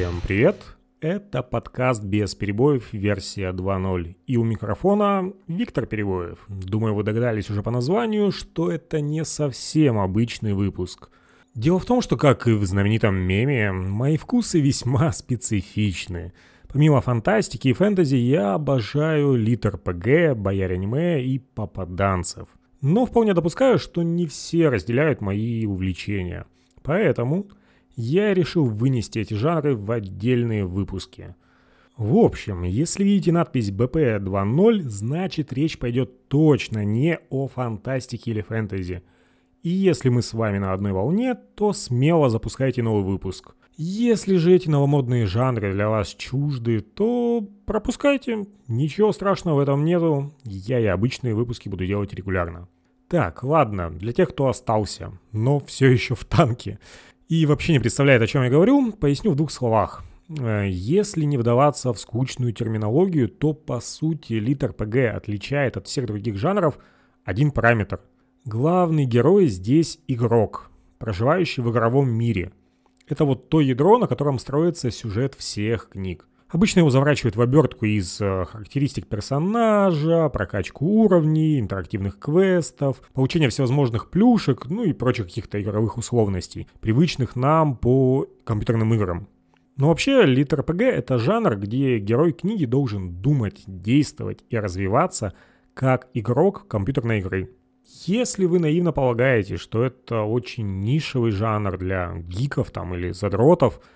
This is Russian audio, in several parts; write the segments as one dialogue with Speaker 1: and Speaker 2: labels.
Speaker 1: Всем привет! Это подкаст без перебоев, версия 2.0. И у микрофона Виктор Перебоев. Думаю, вы догадались уже по названию, что это не совсем обычный выпуск. Дело в том, что, как и в знаменитом меме, мои вкусы весьма специфичны. Помимо фантастики и фэнтези, я обожаю литр ПГ, бояр аниме и попаданцев. Но вполне допускаю, что не все разделяют мои увлечения. Поэтому я решил вынести эти жанры в отдельные выпуски. В общем, если видите надпись BP 2.0, значит речь пойдет точно не о фантастике или фэнтези. И если мы с вами на одной волне, то смело запускайте новый выпуск. Если же эти новомодные жанры для вас чужды, то пропускайте. Ничего страшного в этом нету. Я и обычные выпуски буду делать регулярно. Так, ладно, для тех, кто остался, но все еще в танке и вообще не представляет, о чем я говорю, поясню в двух словах. Э, если не вдаваться в скучную терминологию, то по сути литр ПГ отличает от всех других жанров один параметр. Главный герой здесь игрок, проживающий в игровом мире. Это вот то ядро, на котором строится сюжет всех книг. Обычно его заворачивают в обертку из э, характеристик персонажа, прокачку уровней, интерактивных квестов, получения всевозможных плюшек, ну и прочих каких-то игровых условностей, привычных нам по компьютерным играм. Но вообще, литр ПГ — это жанр, где герой книги должен думать, действовать и развиваться как игрок компьютерной игры. Если вы наивно полагаете, что это очень нишевый жанр для гиков там или задротов —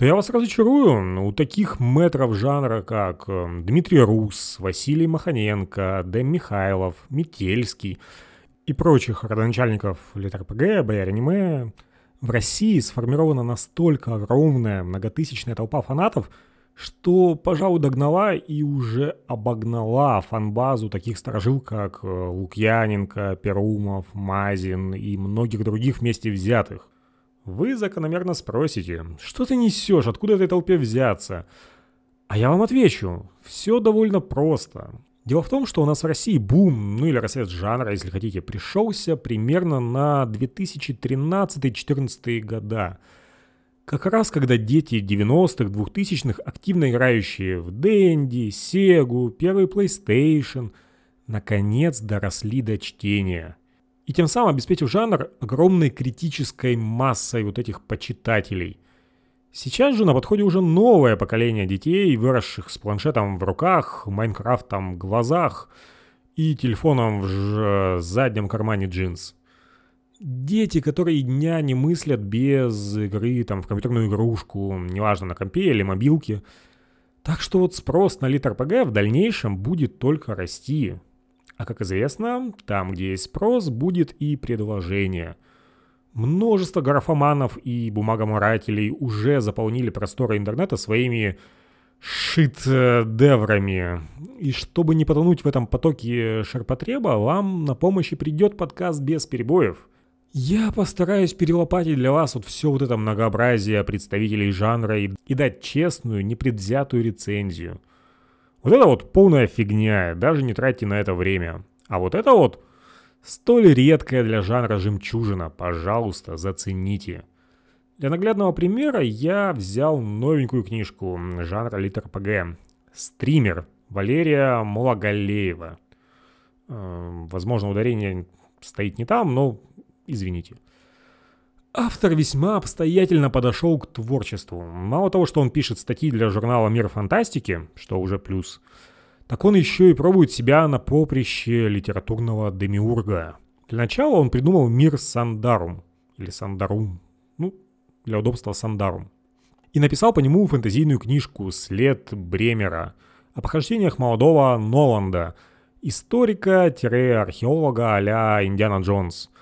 Speaker 1: то я вас разочарую. У таких метров жанра, как эм, Дмитрий Рус, Василий Маханенко, Дэм Михайлов, Метельский и прочих родоначальников литр-ПГ, бояр-аниме, в России сформирована настолько огромная многотысячная толпа фанатов, что, пожалуй, догнала и уже обогнала фанбазу таких сторожил, как э, Лукьяненко, Перумов, Мазин и многих других вместе взятых. Вы закономерно спросите, что ты несешь, откуда этой толпе взяться? А я вам отвечу, все довольно просто. Дело в том, что у нас в России бум, ну или рассвет жанра, если хотите, пришелся примерно на 2013-2014 года. Как раз когда дети 90-х, 2000-х, активно играющие в Дэнди, Сегу, первый PlayStation, наконец доросли до чтения – и тем самым обеспечив жанр огромной критической массой вот этих почитателей. Сейчас же на подходе уже новое поколение детей, выросших с планшетом в руках, Майнкрафтом в глазах и телефоном в заднем кармане джинс. Дети, которые дня не мыслят без игры там, в компьютерную игрушку, неважно, на компе или мобилке. Так что вот спрос на литр ПГ в дальнейшем будет только расти. А как известно, там, где есть спрос, будет и предложение. Множество графоманов и бумагоморателей уже заполнили просторы интернета своими шит-деврами. И чтобы не потонуть в этом потоке ширпотреба, вам на помощь и придет подкаст без перебоев. Я постараюсь перелопатить для вас вот все вот это многообразие представителей жанра и, и дать честную, непредвзятую рецензию – вот это вот полная фигня, даже не тратьте на это время. А вот это вот столь редкая для жанра жемчужина, пожалуйста, зацените. Для наглядного примера я взял новенькую книжку жанра литр ПГ «Стример» Валерия Мулагалеева. Э, возможно, ударение стоит не там, но извините. Автор весьма обстоятельно подошел к творчеству. Мало того, что он пишет статьи для журнала «Мир фантастики», что уже плюс, так он еще и пробует себя на поприще литературного демиурга. Для начала он придумал мир Сандарум, или Сандарум, ну, для удобства Сандарум, и написал по нему фэнтезийную книжку «След Бремера» о похождениях молодого Ноланда, историка-археолога а Индиана Джонс –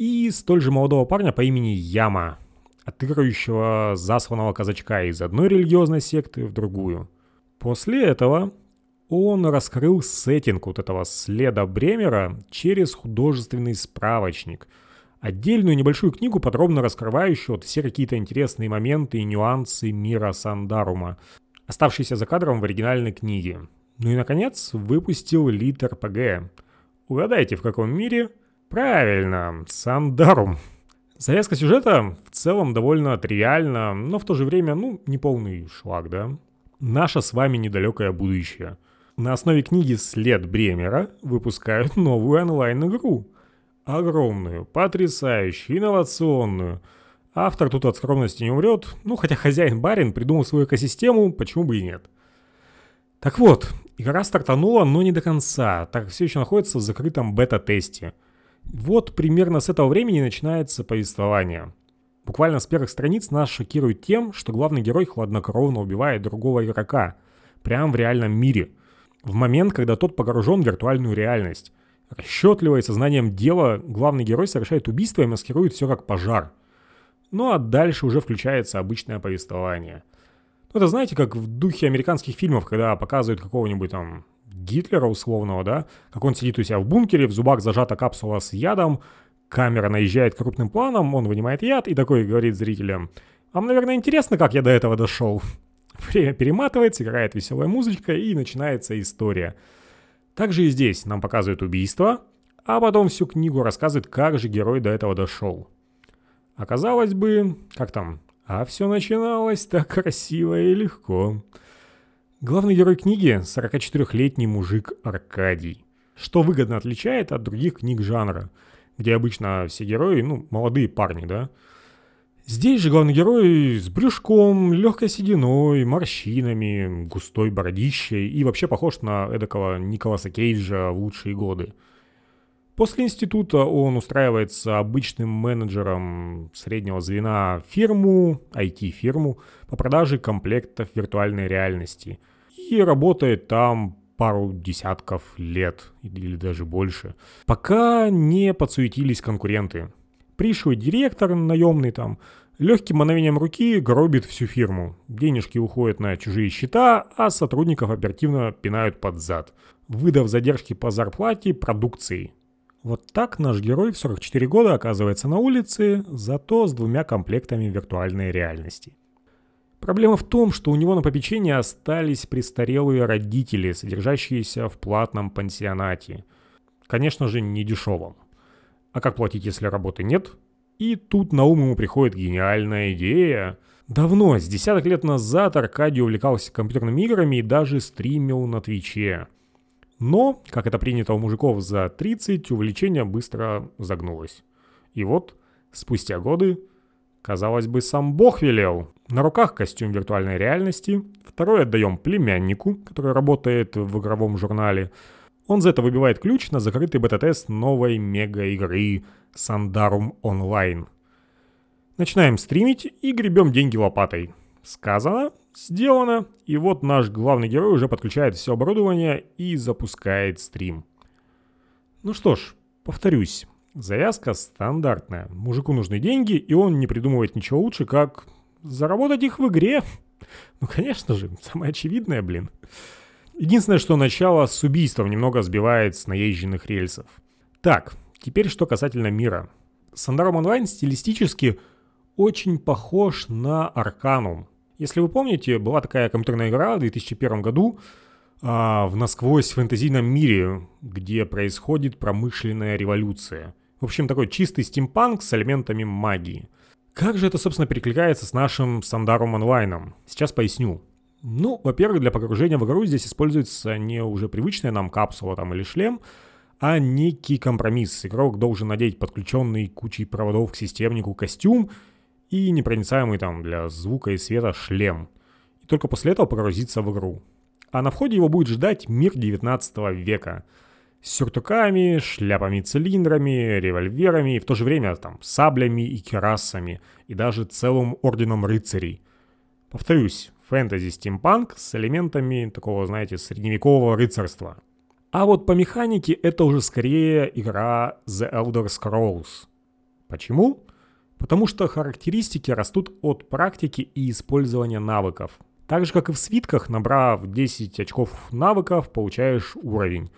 Speaker 1: и столь же молодого парня по имени Яма, отыгрывающего засланного казачка из одной религиозной секты в другую. После этого он раскрыл сеттинг вот этого следа Бремера через художественный справочник. Отдельную небольшую книгу, подробно раскрывающую вот все какие-то интересные моменты и нюансы мира Сандарума, оставшиеся за кадром в оригинальной книге. Ну и, наконец, выпустил литр ПГ. Угадайте, в каком мире Правильно, Сандарум. Завязка сюжета в целом довольно тривиальна, но в то же время, ну, не полный шлак, да? Наше с вами недалекое будущее. На основе книги «След Бремера» выпускают новую онлайн-игру. Огромную, потрясающую, инновационную. Автор тут от скромности не умрет, ну хотя хозяин-барин придумал свою экосистему, почему бы и нет. Так вот, игра стартанула, но не до конца, так все еще находится в закрытом бета-тесте – вот примерно с этого времени начинается повествование. Буквально с первых страниц нас шокирует тем, что главный герой хладнокровно убивает другого игрока. Прямо в реальном мире. В момент, когда тот погружен в виртуальную реальность. Расчетливо и сознанием дела главный герой совершает убийство и маскирует все как пожар. Ну а дальше уже включается обычное повествование. Ну это знаете, как в духе американских фильмов, когда показывают какого-нибудь там Гитлера условного, да, как он сидит у себя в бункере, в зубах зажата капсула с ядом, камера наезжает крупным планом, он вынимает яд и такой говорит зрителям, вам, наверное, интересно, как я до этого дошел? Время перематывается, играет веселая музычка и начинается история. Также и здесь нам показывают убийство, а потом всю книгу рассказывает, как же герой до этого дошел. Оказалось бы, как там, а все начиналось так красиво и легко. Главный герой книги – 44-летний мужик Аркадий, что выгодно отличает от других книг жанра, где обычно все герои, ну, молодые парни, да. Здесь же главный герой с брюшком, легкой сединой, морщинами, густой бородищей и вообще похож на эдакого Николаса Кейджа в лучшие годы. После института он устраивается обычным менеджером среднего звена фирму, IT-фирму, по продаже комплектов виртуальной реальности – работает там пару десятков лет или даже больше, пока не подсуетились конкуренты. Пришлый директор наемный там легким мановением руки гробит всю фирму. Денежки уходят на чужие счета, а сотрудников оперативно пинают под зад, выдав задержки по зарплате продукции. Вот так наш герой в 44 года оказывается на улице, зато с двумя комплектами виртуальной реальности. Проблема в том, что у него на попечении остались престарелые родители, содержащиеся в платном пансионате. Конечно же, не дешевом. А как платить, если работы нет? И тут на ум ему приходит гениальная идея. Давно, с десяток лет назад, Аркадий увлекался компьютерными играми и даже стримил на Твиче. Но, как это принято у мужиков за 30, увлечение быстро загнулось. И вот, спустя годы, казалось бы, сам Бог велел, на руках костюм виртуальной реальности, второй отдаем племяннику, который работает в игровом журнале. Он за это выбивает ключ на закрытый бета-тест новой мега-игры Sandarum Online. Начинаем стримить и гребем деньги лопатой. Сказано, сделано, и вот наш главный герой уже подключает все оборудование и запускает стрим. Ну что ж, повторюсь, завязка стандартная. Мужику нужны деньги, и он не придумывает ничего лучше, как заработать их в игре. Ну, конечно же, самое очевидное, блин. Единственное, что начало с убийством немного сбивает с наезженных рельсов. Так, теперь что касательно мира. Сандаром Онлайн стилистически очень похож на Арканум. Если вы помните, была такая компьютерная игра в 2001 году а, в насквозь фэнтезийном мире, где происходит промышленная революция. В общем, такой чистый стимпанк с элементами магии – как же это, собственно, перекликается с нашим Сандаром онлайном? Сейчас поясню. Ну, во-первых, для погружения в игру здесь используется не уже привычная нам капсула там или шлем, а некий компромисс. Игрок должен надеть подключенный кучей проводов к системнику костюм и непроницаемый там для звука и света шлем. И только после этого погрузиться в игру. А на входе его будет ждать мир 19 века – сюртуками, шляпами-цилиндрами, револьверами, и в то же время там саблями и керасами, и даже целым орденом рыцарей. Повторюсь, фэнтези-стимпанк с элементами такого, знаете, средневекового рыцарства. А вот по механике это уже скорее игра The Elder Scrolls. Почему? Потому что характеристики растут от практики и использования навыков. Так же, как и в свитках, набрав 10 очков навыков, получаешь уровень.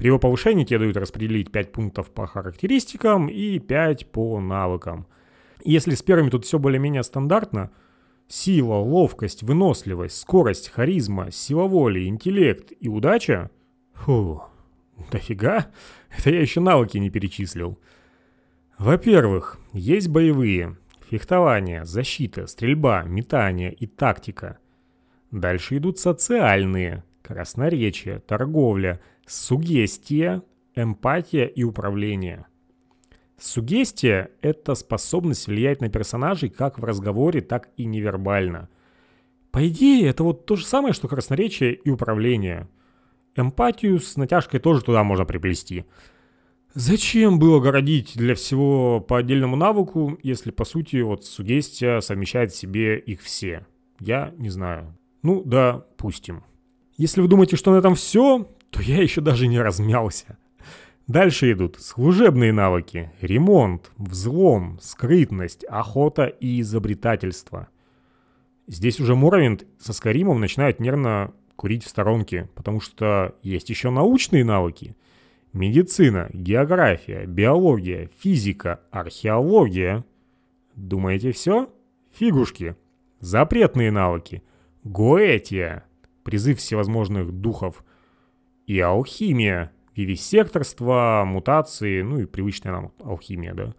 Speaker 1: При его повышении тебе дают распределить 5 пунктов по характеристикам и 5 по навыкам. Если с первыми тут все более-менее стандартно, сила, ловкость, выносливость, скорость, харизма, сила воли, интеллект и удача, фу, дофига, это я еще навыки не перечислил. Во-первых, есть боевые, фехтование, защита, стрельба, метание и тактика. Дальше идут социальные, красноречие, торговля, сугестия, эмпатия и управление. Сугестия – это способность влиять на персонажей как в разговоре, так и невербально. По идее, это вот то же самое, что красноречие и управление. Эмпатию с натяжкой тоже туда можно приплести. Зачем было городить для всего по отдельному навыку, если по сути вот сугестия совмещает в себе их все? Я не знаю. Ну да, пустим. Если вы думаете, что на этом все, то я еще даже не размялся. Дальше идут служебные навыки, ремонт, взлом, скрытность, охота и изобретательство. Здесь уже Муравент со Скаримом начинают нервно курить в сторонке, потому что есть еще научные навыки. Медицина, география, биология, физика, археология. Думаете все? Фигушки. Запретные навыки. Гоэтия, призыв всевозможных духов. И алхимия, вивисекторство, мутации, ну и привычная нам алхимия, да.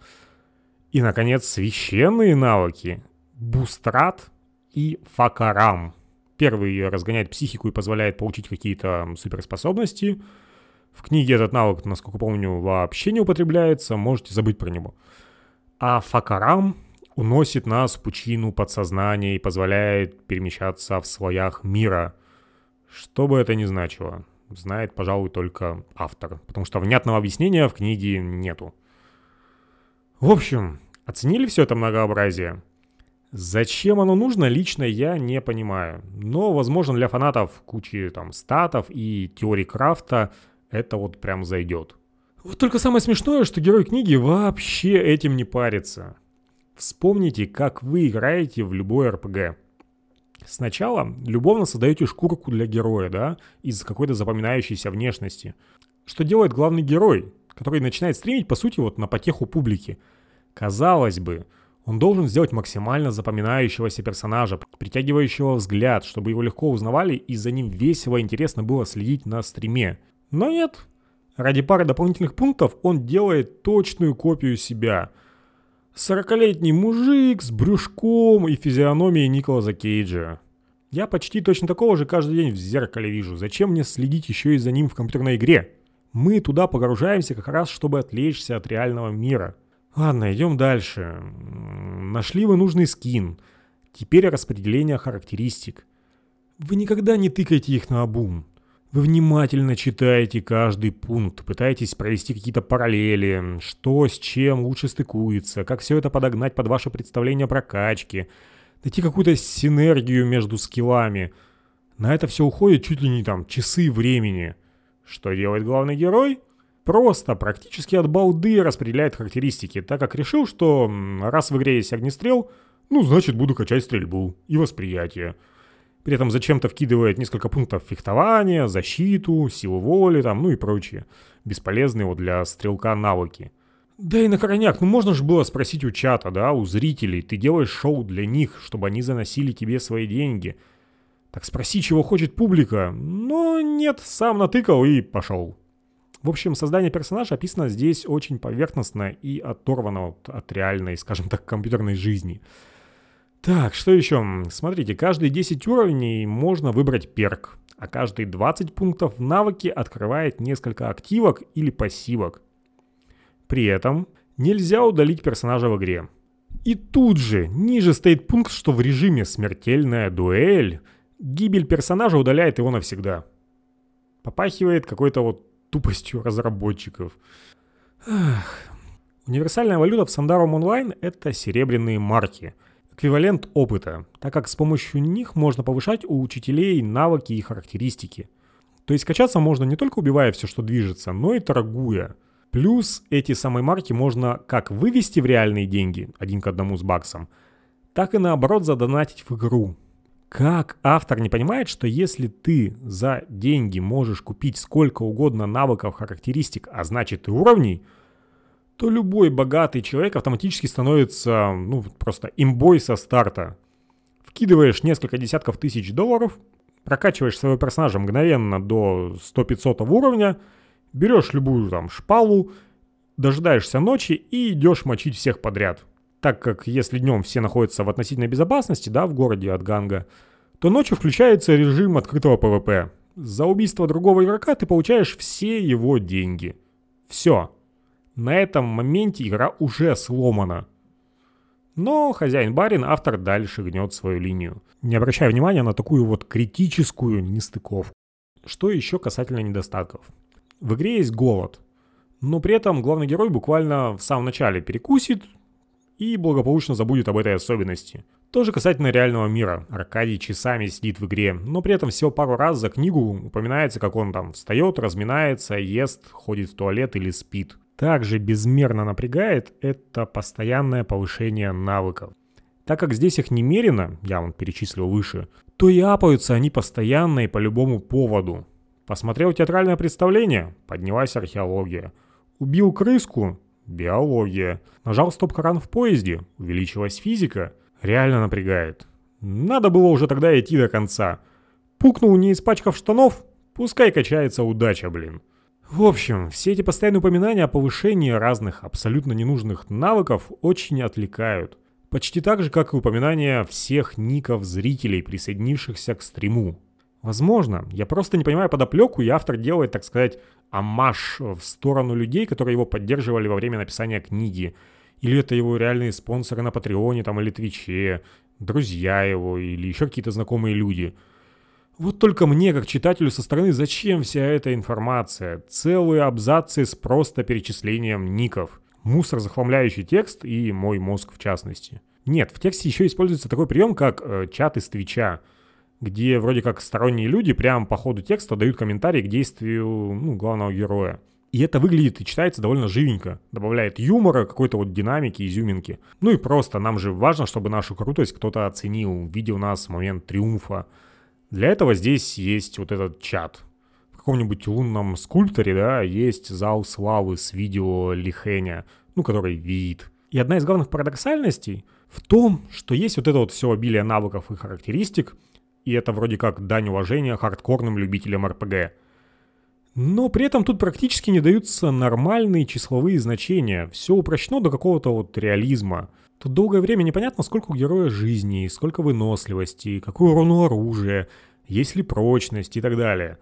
Speaker 1: И, наконец, священные навыки. Бустрат и Факарам. Первый разгоняет психику и позволяет получить какие-то суперспособности. В книге этот навык, насколько помню, вообще не употребляется, можете забыть про него. А Факарам уносит нас в пучину подсознания и позволяет перемещаться в слоях мира. Что бы это ни значило знает, пожалуй, только автор, потому что внятного объяснения в книге нету. В общем, оценили все это многообразие? Зачем оно нужно, лично я не понимаю. Но, возможно, для фанатов кучи там статов и теорий крафта это вот прям зайдет. Вот только самое смешное, что герой книги вообще этим не парится. Вспомните, как вы играете в любой РПГ. Сначала любовно создаете шкурку для героя, да, из какой-то запоминающейся внешности. Что делает главный герой, который начинает стримить, по сути, вот на потеху публики. Казалось бы, он должен сделать максимально запоминающегося персонажа, притягивающего взгляд, чтобы его легко узнавали и за ним весело и интересно было следить на стриме. Но нет. Ради пары дополнительных пунктов он делает точную копию себя – Сорокалетний мужик с брюшком и физиономией Николаса Кейджа. Я почти точно такого же каждый день в зеркале вижу. Зачем мне следить еще и за ним в компьютерной игре? Мы туда погружаемся как раз, чтобы отвлечься от реального мира. Ладно, идем дальше. Нашли вы нужный скин. Теперь распределение характеристик. Вы никогда не тыкайте их на обум. Вы внимательно читаете каждый пункт, пытаетесь провести какие-то параллели, что с чем лучше стыкуется, как все это подогнать под ваше представление о прокачке, найти какую-то синергию между скиллами. На это все уходит чуть ли не там часы времени. Что делает главный герой? Просто, практически от балды распределяет характеристики, так как решил, что раз в игре есть огнестрел, ну значит буду качать стрельбу и восприятие. При этом зачем-то вкидывает несколько пунктов фехтования, защиту, силу воли, там, ну и прочие. Бесполезные вот для стрелка навыки. Да и на крайняк, ну можно же было спросить у чата, да, у зрителей. Ты делаешь шоу для них, чтобы они заносили тебе свои деньги. Так спроси, чего хочет публика. Но нет, сам натыкал и пошел. В общем, создание персонажа описано здесь очень поверхностно и оторвано от, реальной, скажем так, компьютерной жизни. Так, что еще? Смотрите, каждые 10 уровней можно выбрать перк, а каждые 20 пунктов в навыке открывает несколько активок или пассивок. При этом нельзя удалить персонажа в игре. И тут же ниже стоит пункт, что в режиме «Смертельная дуэль» гибель персонажа удаляет его навсегда. Попахивает какой-то вот тупостью разработчиков. Ах. Универсальная валюта в Сандарум Онлайн — это серебряные марки — эквивалент опыта, так как с помощью них можно повышать у учителей навыки и характеристики. То есть качаться можно не только убивая все, что движется, но и торгуя. Плюс эти самые марки можно как вывести в реальные деньги, один к одному с баксом, так и наоборот задонатить в игру. Как автор не понимает, что если ты за деньги можешь купить сколько угодно навыков, характеристик, а значит и уровней – то любой богатый человек автоматически становится, ну, просто имбой со старта. Вкидываешь несколько десятков тысяч долларов, прокачиваешь своего персонажа мгновенно до 100-500 уровня, берешь любую там шпалу, дожидаешься ночи и идешь мочить всех подряд. Так как если днем все находятся в относительной безопасности, да, в городе от ганга, то ночью включается режим открытого ПВП. За убийство другого игрока ты получаешь все его деньги. Все. На этом моменте игра уже сломана. Но хозяин-барин, автор дальше гнет свою линию. Не обращая внимания на такую вот критическую нестыковку. Что еще касательно недостатков. В игре есть голод. Но при этом главный герой буквально в самом начале перекусит и благополучно забудет об этой особенности. Тоже касательно реального мира. Аркадий часами сидит в игре, но при этом всего пару раз за книгу упоминается, как он там встает, разминается, ест, ходит в туалет или спит. Также безмерно напрягает это постоянное повышение навыков. Так как здесь их немерено, я вам перечислил выше, то и апаются они постоянно и по любому поводу. Посмотрел театральное представление? Поднялась археология. Убил крыску? Биология. Нажал стоп-кран в поезде? Увеличилась физика? Реально напрягает. Надо было уже тогда идти до конца. Пукнул, не испачкав штанов? Пускай качается удача, блин. В общем, все эти постоянные упоминания о повышении разных абсолютно ненужных навыков очень отвлекают. Почти так же, как и упоминание всех ников зрителей, присоединившихся к стриму. Возможно, я просто не понимаю подоплеку, и автор делает, так сказать, амаш в сторону людей, которые его поддерживали во время написания книги. Или это его реальные спонсоры на Патреоне там, или Твиче, друзья его, или еще какие-то знакомые люди – вот только мне, как читателю со стороны, зачем вся эта информация? Целые абзацы с просто перечислением ников. Мусор, захламляющий текст и мой мозг в частности. Нет, в тексте еще используется такой прием, как э, чат из Твича, где вроде как сторонние люди прямо по ходу текста дают комментарии к действию ну, главного героя. И это выглядит и читается довольно живенько. Добавляет юмора, какой-то вот динамики, изюминки. Ну и просто нам же важно, чтобы нашу крутость кто-то оценил, видел нас в момент триумфа. Для этого здесь есть вот этот чат. В каком-нибудь лунном скульпторе, да, есть зал славы с видео Лихеня, ну, который видит. И одна из главных парадоксальностей в том, что есть вот это вот все обилие навыков и характеристик, и это вроде как дань уважения хардкорным любителям РПГ. Но при этом тут практически не даются нормальные числовые значения. Все упрощено до какого-то вот реализма. Тут долгое время непонятно, сколько у героя жизни, сколько выносливости, какой урон у оружия, есть ли прочность и так далее.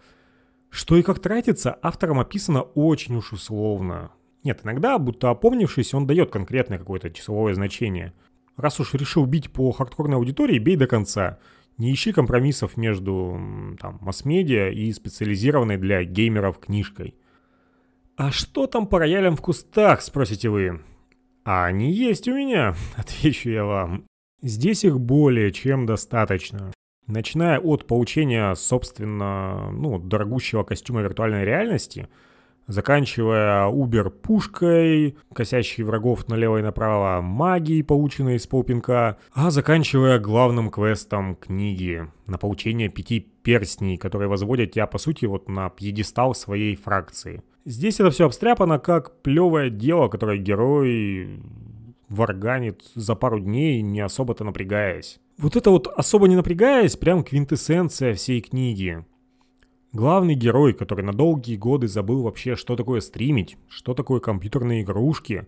Speaker 1: Что и как тратится, автором описано очень уж условно. Нет, иногда, будто опомнившись, он дает конкретное какое-то числовое значение. Раз уж решил бить по хардкорной аудитории, бей до конца. Не ищи компромиссов между там, масс-медиа и специализированной для геймеров книжкой. «А что там по роялям в кустах?» – спросите вы. А они есть у меня, отвечу я вам. Здесь их более чем достаточно. Начиная от получения, собственно, ну, дорогущего костюма виртуальной реальности, заканчивая Убер-пушкой, косящей врагов налево и направо, магией, полученной из полпинка, а заканчивая главным квестом книги на получение пяти перстней, которые возводят тебя, по сути, вот на пьедестал своей фракции. Здесь это все обстряпано как плевое дело, которое герой варганит за пару дней, не особо-то напрягаясь. Вот это вот особо не напрягаясь, прям квинтэссенция всей книги. Главный герой, который на долгие годы забыл вообще, что такое стримить, что такое компьютерные игрушки,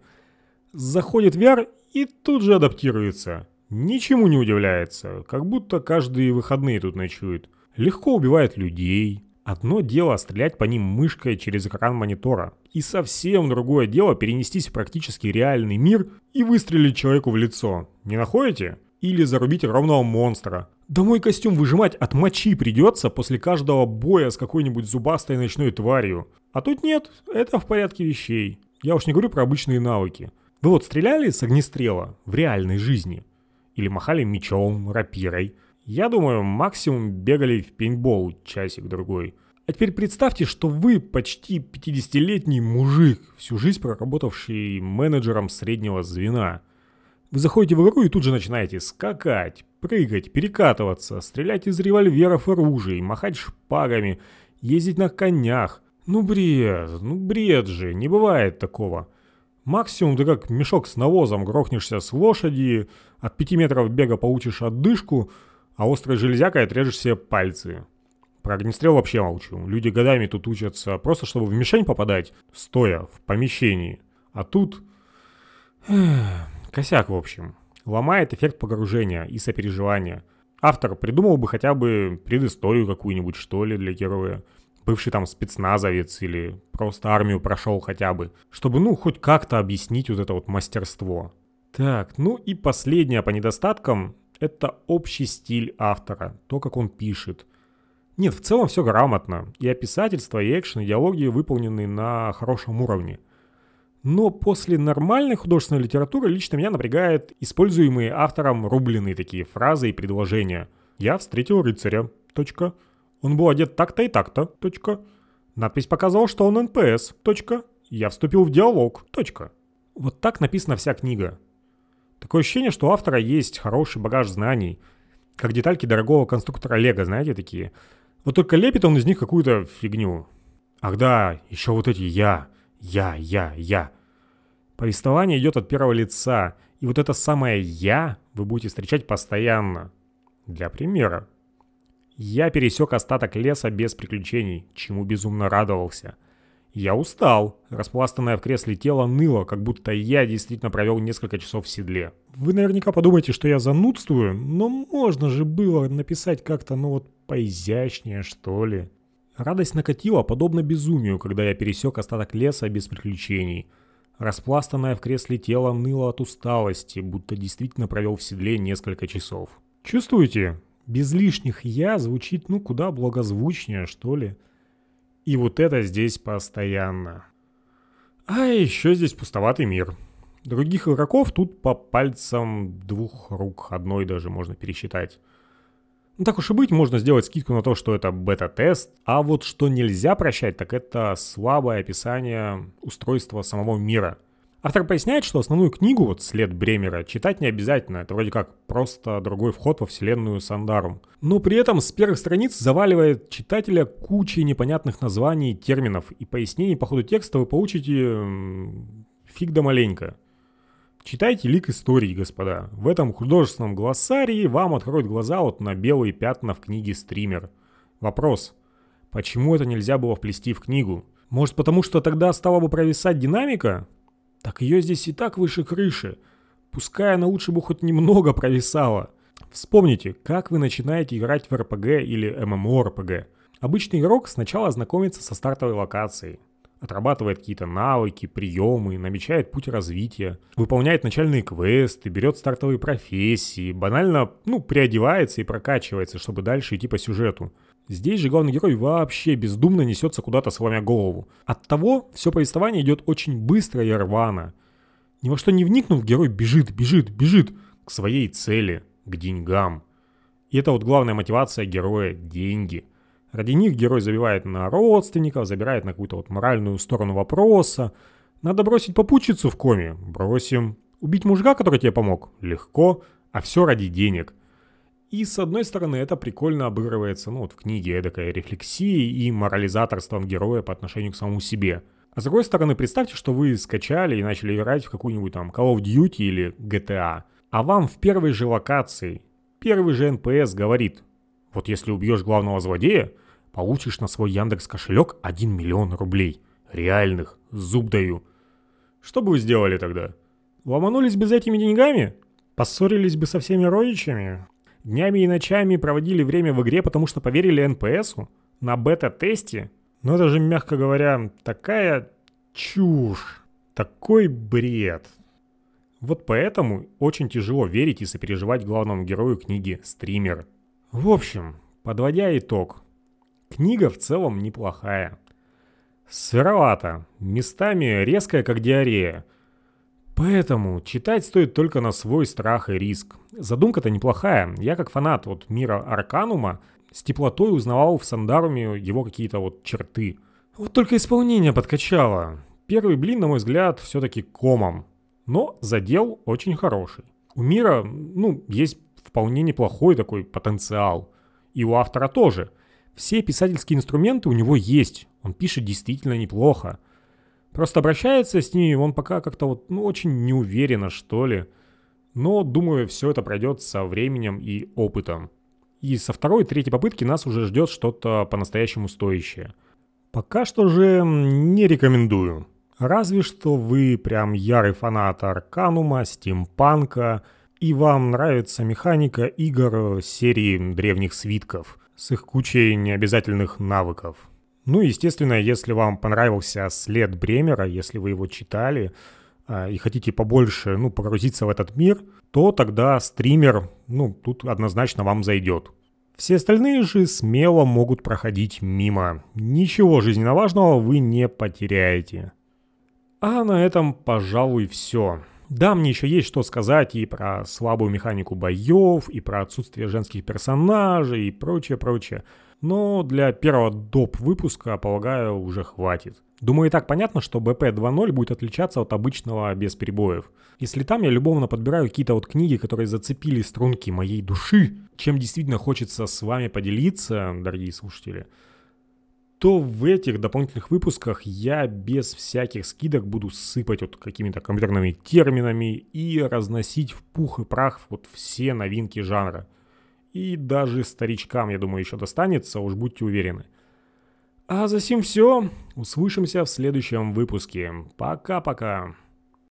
Speaker 1: заходит в VR и тут же адаптируется. Ничему не удивляется, как будто каждые выходные тут ночует. Легко убивает людей, Одно дело стрелять по ним мышкой через экран монитора, и совсем другое дело перенестись в практически реальный мир и выстрелить человеку в лицо. Не находите? Или зарубить ровного монстра. Да мой костюм выжимать от мочи придется после каждого боя с какой-нибудь зубастой ночной тварью. А тут нет, это в порядке вещей. Я уж не говорю про обычные навыки. Вы вот стреляли с огнестрела в реальной жизни? Или махали мечом, рапирой? Я думаю, максимум бегали в пейнтбол часик-другой. А теперь представьте, что вы почти 50-летний мужик, всю жизнь проработавший менеджером среднего звена. Вы заходите в игру и тут же начинаете скакать, прыгать, перекатываться, стрелять из револьверов и ружей, махать шпагами, ездить на конях. Ну бред, ну бред же, не бывает такого. Максимум ты как мешок с навозом грохнешься с лошади, от 5 метров бега получишь отдышку – а острой железякой отрежешь себе пальцы. Про огнестрел вообще молчу. Люди годами тут учатся просто, чтобы в мишень попадать, стоя в помещении. А тут... Косяк, в общем. Ломает эффект погружения и сопереживания. Автор придумал бы хотя бы предысторию какую-нибудь, что ли, для героя. Бывший там спецназовец или просто армию прошел хотя бы. Чтобы, ну, хоть как-то объяснить вот это вот мастерство. Так, ну и последнее по недостаткам – это общий стиль автора, то, как он пишет. Нет, в целом все грамотно. И описательство, и экшен, и диалоги выполнены на хорошем уровне – но после нормальной художественной литературы лично меня напрягает используемые автором рубленые такие фразы и предложения. «Я встретил рыцаря. Точка. Он был одет так-то и так-то. Точка. Надпись показывала, что он НПС. Точка. Я вступил в диалог. Точка». Вот так написана вся книга. Такое ощущение, что у автора есть хороший багаж знаний, как детальки дорогого конструктора Лего, знаете, такие. Вот только лепит он из них какую-то фигню. Ах да, еще вот эти «я», я, я, я. Повествование идет от первого лица, и вот это самое «я» вы будете встречать постоянно. Для примера. Я пересек остаток леса без приключений, чему безумно радовался. Я устал. Распластанное в кресле тело ныло, как будто я действительно провел несколько часов в седле. Вы наверняка подумаете, что я занудствую, но можно же было написать как-то, ну вот, поизящнее, что ли. Радость накатила, подобно безумию, когда я пересек остаток леса без приключений. Распластанное в кресле тело ныло от усталости, будто действительно провел в седле несколько часов. Чувствуете? Без лишних «я» звучит ну куда благозвучнее, что ли. И вот это здесь постоянно. А еще здесь пустоватый мир. Других игроков тут по пальцам двух рук, одной даже можно пересчитать. Ну, так уж и быть, можно сделать скидку на то, что это бета-тест, а вот что нельзя прощать, так это слабое описание устройства самого мира. Автор поясняет, что основную книгу, вот «След Бремера», читать не обязательно, это вроде как просто другой вход во вселенную Сандарум. Но при этом с первых страниц заваливает читателя кучей непонятных названий, терминов и пояснений по ходу текста вы получите фиг да маленько. Читайте лик истории, господа. В этом художественном глоссарии вам откроют глаза вот на белые пятна в книге «Стример». Вопрос. Почему это нельзя было вплести в книгу? Может потому, что тогда стала бы провисать динамика? Так ее здесь и так выше крыши. Пускай она лучше бы хоть немного провисала. Вспомните, как вы начинаете играть в RPG или MMORPG. Обычный игрок сначала знакомится со стартовой локацией отрабатывает какие-то навыки, приемы, намечает путь развития, выполняет начальные квесты, берет стартовые профессии, банально, ну, приодевается и прокачивается, чтобы дальше идти по сюжету. Здесь же главный герой вообще бездумно несется куда-то сломя голову. От того все повествование идет очень быстро и рвано. Ни во что не вникнув, герой бежит, бежит, бежит к своей цели, к деньгам. И это вот главная мотивация героя – деньги – Ради них герой забивает на родственников, забирает на какую-то вот моральную сторону вопроса. Надо бросить попутчицу в коме? Бросим. Убить мужика, который тебе помог? Легко. А все ради денег. И с одной стороны это прикольно обыгрывается, ну вот в книге эдакой рефлексии и морализаторством героя по отношению к самому себе. А с другой стороны, представьте, что вы скачали и начали играть в какую-нибудь там Call of Duty или GTA, а вам в первой же локации первый же NPS говорит, вот если убьешь главного злодея, получишь на свой Яндекс кошелек 1 миллион рублей. Реальных, зуб даю. Что бы вы сделали тогда? Ломанулись бы за этими деньгами? Поссорились бы со всеми родичами? Днями и ночами проводили время в игре, потому что поверили НПСу? На бета-тесте? Ну это же, мягко говоря, такая чушь. Такой бред. Вот поэтому очень тяжело верить и сопереживать главному герою книги «Стример». В общем, подводя итог, книга в целом неплохая. Сыровато, местами резкая, как диарея. Поэтому читать стоит только на свой страх и риск. Задумка-то неплохая. Я как фанат вот мира Арканума с теплотой узнавал в Сандаруме его какие-то вот черты. Вот только исполнение подкачало. Первый блин, на мой взгляд, все-таки комом. Но задел очень хороший. У мира, ну, есть вполне неплохой такой потенциал. И у автора тоже. Все писательские инструменты у него есть. Он пишет действительно неплохо. Просто обращается с ними он пока как-то вот, ну, очень неуверенно, что ли. Но, думаю, все это пройдет со временем и опытом. И со второй и третьей попытки нас уже ждет что-то по-настоящему стоящее. Пока что же не рекомендую. Разве что вы прям ярый фанат Арканума, стимпанка, и вам нравится механика игр серии древних свитков с их кучей необязательных навыков. Ну, естественно, если вам понравился след Бремера, если вы его читали а, и хотите побольше, ну, погрузиться в этот мир, то тогда стример, ну, тут однозначно вам зайдет. Все остальные же смело могут проходить мимо. Ничего жизненно важного вы не потеряете. А на этом, пожалуй, все. Да, мне еще есть что сказать и про слабую механику боев, и про отсутствие женских персонажей, и прочее-прочее. Но для первого доп. выпуска, полагаю, уже хватит. Думаю, и так понятно, что BP 2.0 будет отличаться от обычного без перебоев. Если там я любовно подбираю какие-то вот книги, которые зацепили струнки моей души, чем действительно хочется с вами поделиться, дорогие слушатели, то в этих дополнительных выпусках я без всяких скидок буду сыпать вот какими-то компьютерными терминами и разносить в пух и прах вот все новинки жанра. И даже старичкам, я думаю, еще достанется, уж будьте уверены. А за сим все. Услышимся в следующем выпуске. Пока-пока.